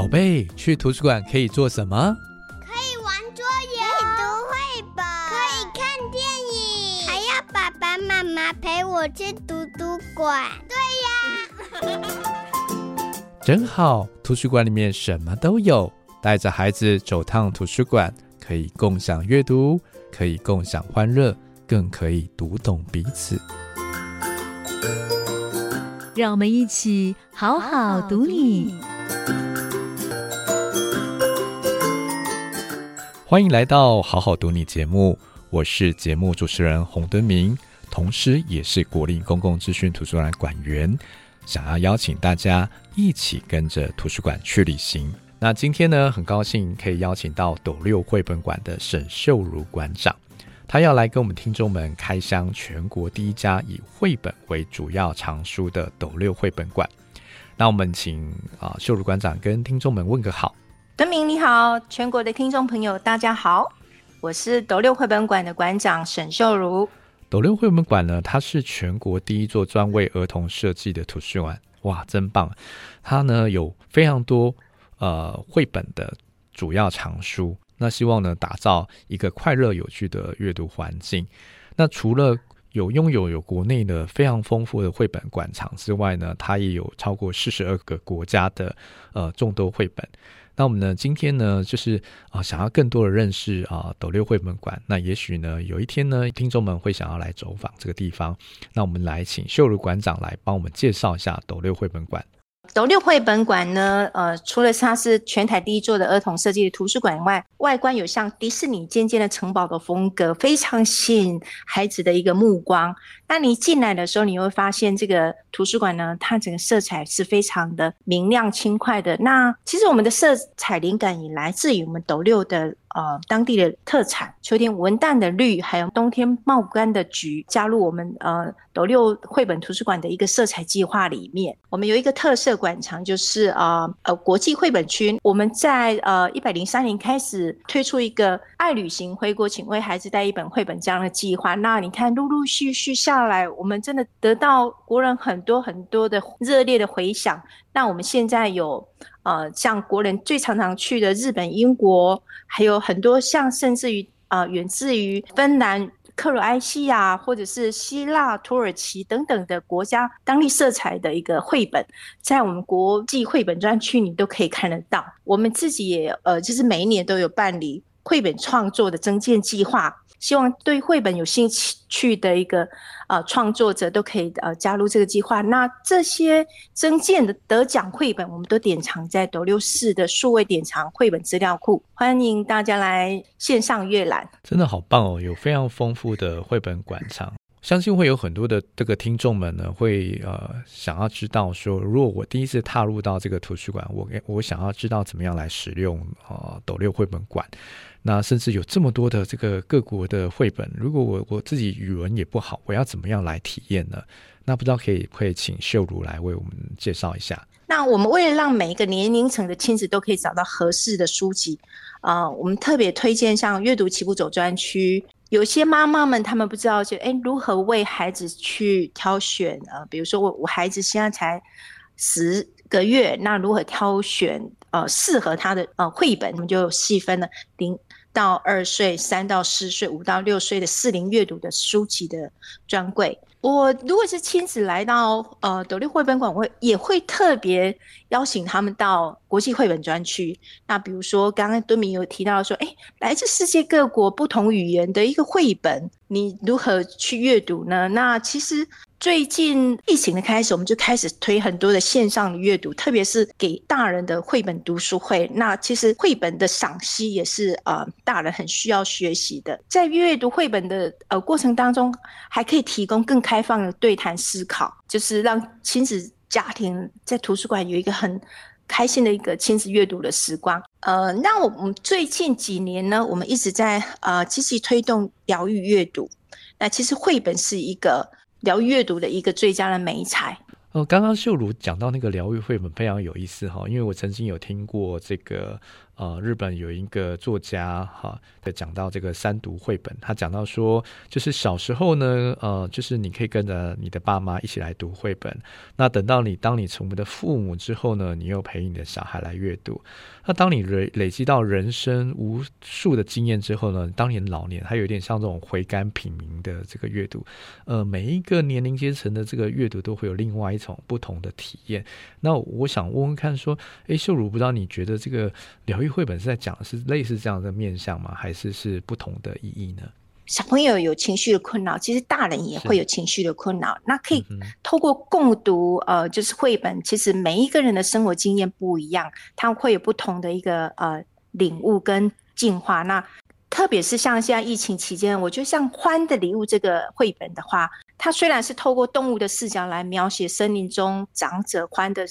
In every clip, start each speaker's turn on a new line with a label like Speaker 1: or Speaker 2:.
Speaker 1: 宝贝，去图书馆可以做什么？
Speaker 2: 可以玩桌游，可以读绘本，可以看电影，还要爸爸妈妈陪我去图书馆。对呀，
Speaker 1: 真好，图书馆里面什么都有。带着孩子走趟图书馆，可以共享阅读，可以共享欢乐，更可以读懂彼此。
Speaker 3: 让我们一起好好读你。
Speaker 1: 欢迎来到好好读你节目，我是节目主持人洪敦明，同时也是国立公共资讯图书馆馆员，想要邀请大家一起跟着图书馆去旅行。那今天呢，很高兴可以邀请到斗六绘本馆的沈秀如馆长，他要来跟我们听众们开箱全国第一家以绘本为主要藏书的斗六绘本馆。那我们请啊秀如馆长跟听众们问个好。
Speaker 4: 敦明你好，全国的听众朋友大家好，我是斗六绘本馆的馆长沈秀如。
Speaker 1: 斗六绘本馆呢，它是全国第一座专为儿童设计的图书馆，哇，真棒！它呢有非常多呃绘本的主要藏书，那希望呢打造一个快乐有趣的阅读环境。那除了有拥有有国内的非常丰富的绘本馆藏之外呢，它也有超过四十二个国家的呃众多绘本。那我们呢，今天呢，就是啊、想要更多的认识啊，斗六绘本馆。那也许呢，有一天呢，听众们会想要来走访这个地方。那我们来请秀如馆长来帮我们介绍一下斗六绘本馆。
Speaker 4: 斗六绘本馆呢，呃，除了它是全台第一座的儿童设计的图书馆以外，外观有像迪士尼尖尖的城堡的风格，非常吸引孩子的一个目光。那你进来的时候，你会发现这个图书馆呢，它整个色彩是非常的明亮轻快的。那其实我们的色彩灵感也来自于我们斗六的。呃，当地的特产，秋天文旦的绿，还有冬天茂柑的橘，加入我们呃斗六绘本图书馆的一个色彩计划里面。我们有一个特色馆藏，就是呃呃国际绘本区。我们在呃一百零三年开始推出一个爱旅行回国，请为孩子带一本绘本这样的计划。那你看，陆陆续续下来，我们真的得到国人很多很多的热烈的回响。那我们现在有。呃，像国人最常常去的日本、英国，还有很多像甚至于呃，远自于芬兰、克罗埃西亚，或者是希腊、土耳其等等的国家当地色彩的一个绘本，在我们国际绘本专区你都可以看得到。我们自己也呃，就是每一年都有办理绘本创作的增建计划。希望对绘本有兴趣的一个呃创作者都可以呃加入这个计划。那这些征件的得奖绘本，我们都典藏在斗六市的数位典藏绘本资料库，欢迎大家来线上阅览。
Speaker 1: 真的好棒哦，有非常丰富的绘本馆藏，相信会有很多的这个听众们呢，会呃想要知道说，如果我第一次踏入到这个图书馆，我我想要知道怎么样来使用呃斗六绘本馆。那甚至有这么多的这个各国的绘本，如果我我自己语文也不好，我要怎么样来体验呢？那不知道可以会请秀如来为我们介绍一下。
Speaker 4: 那我们为了让每一个年龄层的亲子都可以找到合适的书籍，啊、呃，我们特别推荐像阅读起步走专区。有些妈妈们他们不知道就哎如何为孩子去挑选、呃，比如说我我孩子现在才十个月，那如何挑选呃适合他的呃绘本？我们就细分了零。到二岁、三到四岁、五到六岁的适龄阅读的书籍的专柜，我如果是亲子来到呃斗六绘本馆，我会也会特别邀请他们到国际绘本专区。那比如说，刚刚敦明有提到说，哎，来自世界各国不同语言的一个绘本，你如何去阅读呢？那其实。最近疫情的开始，我们就开始推很多的线上的阅读，特别是给大人的绘本读书会。那其实绘本的赏析也是呃大人很需要学习的。在阅读绘本的呃过程当中，还可以提供更开放的对谈思考，就是让亲子家庭在图书馆有一个很开心的一个亲子阅读的时光。呃，那我们最近几年呢，我们一直在呃积极推动疗愈阅读。那其实绘本是一个。疗愈阅读的一个最佳的媒材。
Speaker 1: 哦，刚刚秀如讲到那个疗愈绘本非常有意思哈，因为我曾经有听过这个。呃，日本有一个作家哈，在讲到这个三读绘本，他讲到说，就是小时候呢，呃，就是你可以跟着你的爸妈一起来读绘本。那等到你当你成为的父母之后呢，你又陪你的小孩来阅读。那当你累累积到人生无数的经验之后呢，当你老年他有点像这种回甘品茗的这个阅读。呃，每一个年龄阶层的这个阅读都会有另外一种不同的体验。那我想问问看，说，哎，秀如，不知道你觉得这个疗愈绘本是在讲是类似这样的面向吗？还是是不同的意义呢？
Speaker 4: 小朋友有情绪的困扰，其实大人也会有情绪的困扰。那可以透过共读，呃，就是绘本。其实每一个人的生活经验不一样，他会有不同的一个呃领悟跟进化。那特别是像现在疫情期间，我觉得像《欢的礼物》这个绘本的话，它虽然是透过动物的视角来描写森林中长者欢的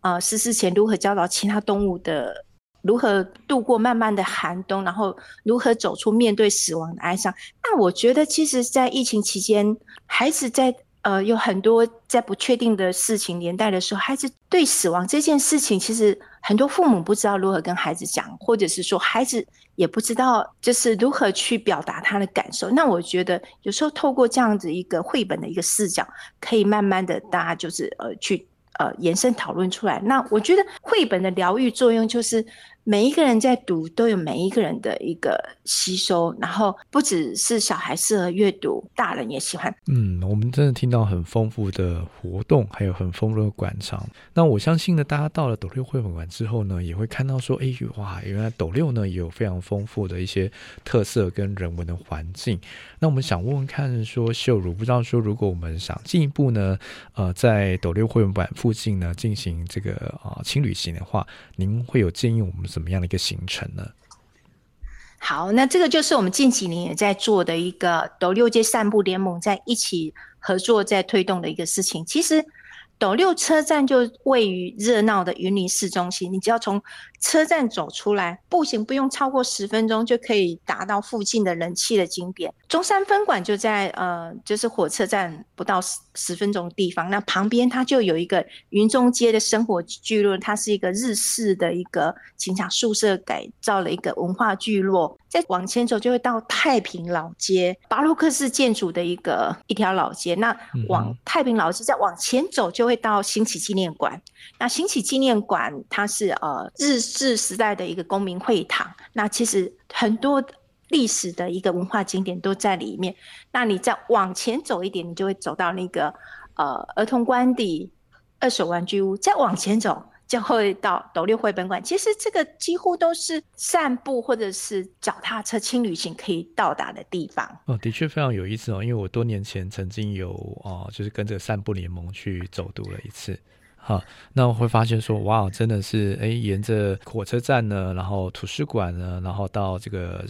Speaker 4: 呃逝世前如何教导其他动物的。如何度过漫漫的寒冬，然后如何走出面对死亡的哀伤？那我觉得，其实，在疫情期间，孩子在呃有很多在不确定的事情年代的时候，孩子对死亡这件事情，其实很多父母不知道如何跟孩子讲，或者是说孩子也不知道就是如何去表达他的感受。那我觉得，有时候透过这样子一个绘本的一个视角，可以慢慢的大家就是呃去。呃，延伸讨论出来。那我觉得绘本的疗愈作用就是，每一个人在读都有每一个人的一个吸收，然后不只是小孩适合阅读，大人也喜欢。
Speaker 1: 嗯，我们真的听到很丰富的活动，还有很丰富的馆藏。那我相信呢，大家到了斗六绘本馆之后呢，也会看到说，哎，哇，原来斗六呢也有非常丰富的一些特色跟人文的环境。那我们想问问看，说秀如，不知道说，如果我们想进一步呢，呃，在斗六绘本馆附近呢进行这个啊、呃、轻旅行的话，您会有建议我们怎么样的一个行程呢？
Speaker 4: 好，那这个就是我们近几年也在做的一个斗六街散步联盟在一起合作在推动的一个事情。其实。斗六车站就位于热闹的云林市中心，你只要从车站走出来，步行不用超过十分钟就可以达到附近的人气的景点。中山分馆就在呃，就是火车站不到十十分钟的地方。那旁边它就有一个云中街的生活聚落，它是一个日式的一个警察宿舍改造了一个文化聚落。再往前走就会到太平老街，巴洛克式建筑的一个一条老街。那往太平老街再往前走就会到兴起纪念馆。那兴起纪念馆它是呃日治时代的一个公民会堂。那其实很多历史的一个文化景点都在里面。那你再往前走一点，你就会走到那个呃儿童官邸、二手玩具屋。再往前走。就会到斗六绘本馆。其实这个几乎都是散步或者是脚踏车轻旅行可以到达的地方。
Speaker 1: 哦，的确非常有意思哦，因为我多年前曾经有哦，就是跟着散步联盟去走读了一次。好，那我会发现说，哇，真的是，哎，沿着火车站呢，然后图书馆呢，然后到这个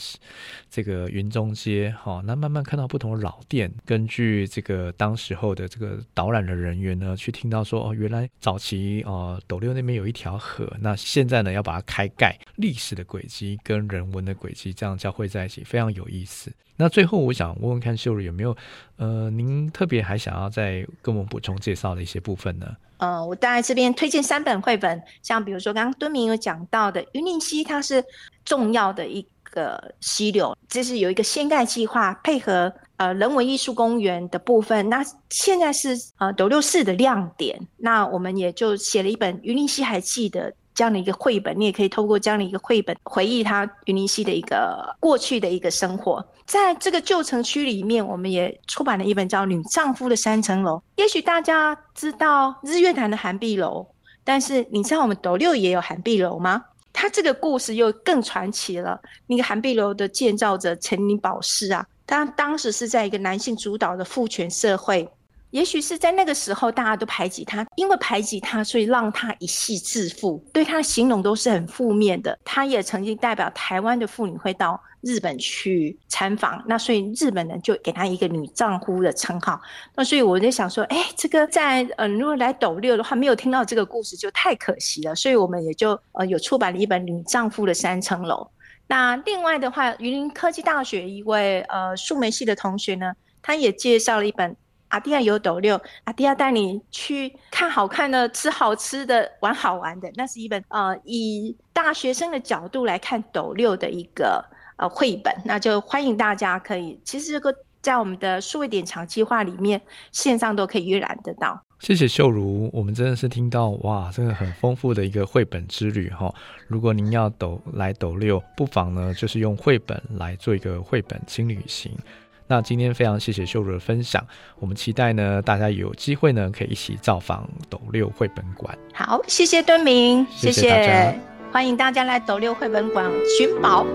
Speaker 1: 这个云中街，好，那慢慢看到不同的老店，根据这个当时候的这个导览的人员呢，去听到说，哦，原来早期哦，斗六那边有一条河，那现在呢要把它开盖，历史的轨迹跟人文的轨迹这样交汇在一起，非常有意思。那最后我想问问看秀如有没有，呃，您特别还想要再跟我们补充介绍的一些部分呢？
Speaker 4: 呃，我大概这边推荐三本绘本，像比如说刚刚敦明有讲到的云林溪，它是重要的一个溪流，这是有一个掀盖计划，配合呃人文艺术公园的部分。那现在是呃斗六市的亮点，那我们也就写了一本《云林溪还记得》。这样的一个绘本，你也可以透过这样的一个绘本回忆他云林溪的一个过去的一个生活。在这个旧城区里面，我们也出版了一本叫《女丈夫的三层楼》。也许大家知道日月潭的涵碧楼，但是你知道我们斗六也有涵碧楼吗？它这个故事又更传奇了。那个涵碧楼的建造者陈林宝士啊，他当时是在一个男性主导的父权社会。也许是在那个时候，大家都排挤他，因为排挤他，所以让他一夕致富，对他的形容都是很负面的。他也曾经代表台湾的妇女会到日本去参访，那所以日本人就给他一个女丈夫的称号。那所以我在想说，哎，这个在嗯、如果来斗六的话，没有听到这个故事就太可惜了。所以我们也就呃有出版了一本《女丈夫的三层楼》。那另外的话，云林科技大学一位呃数媒系的同学呢，他也介绍了一本。阿迪亚有斗六，阿迪亚带你去看好看的、吃好吃的、玩好玩的。那是一本呃，以大学生的角度来看斗六的一个呃绘本。那就欢迎大家可以，其实这个在我们的数位典藏计划里面，线上都可以阅览得到。
Speaker 1: 谢谢秀如，我们真的是听到哇，这个很丰富的一个绘本之旅哈。如果您要斗来斗六，不妨呢就是用绘本来做一个绘本轻旅行。那今天非常谢谢秀茹的分享，我们期待呢大家有机会呢可以一起造访斗六绘本馆。
Speaker 4: 好，谢谢敦明，
Speaker 1: 谢谢，
Speaker 4: 欢迎大家来斗六绘本馆寻宝。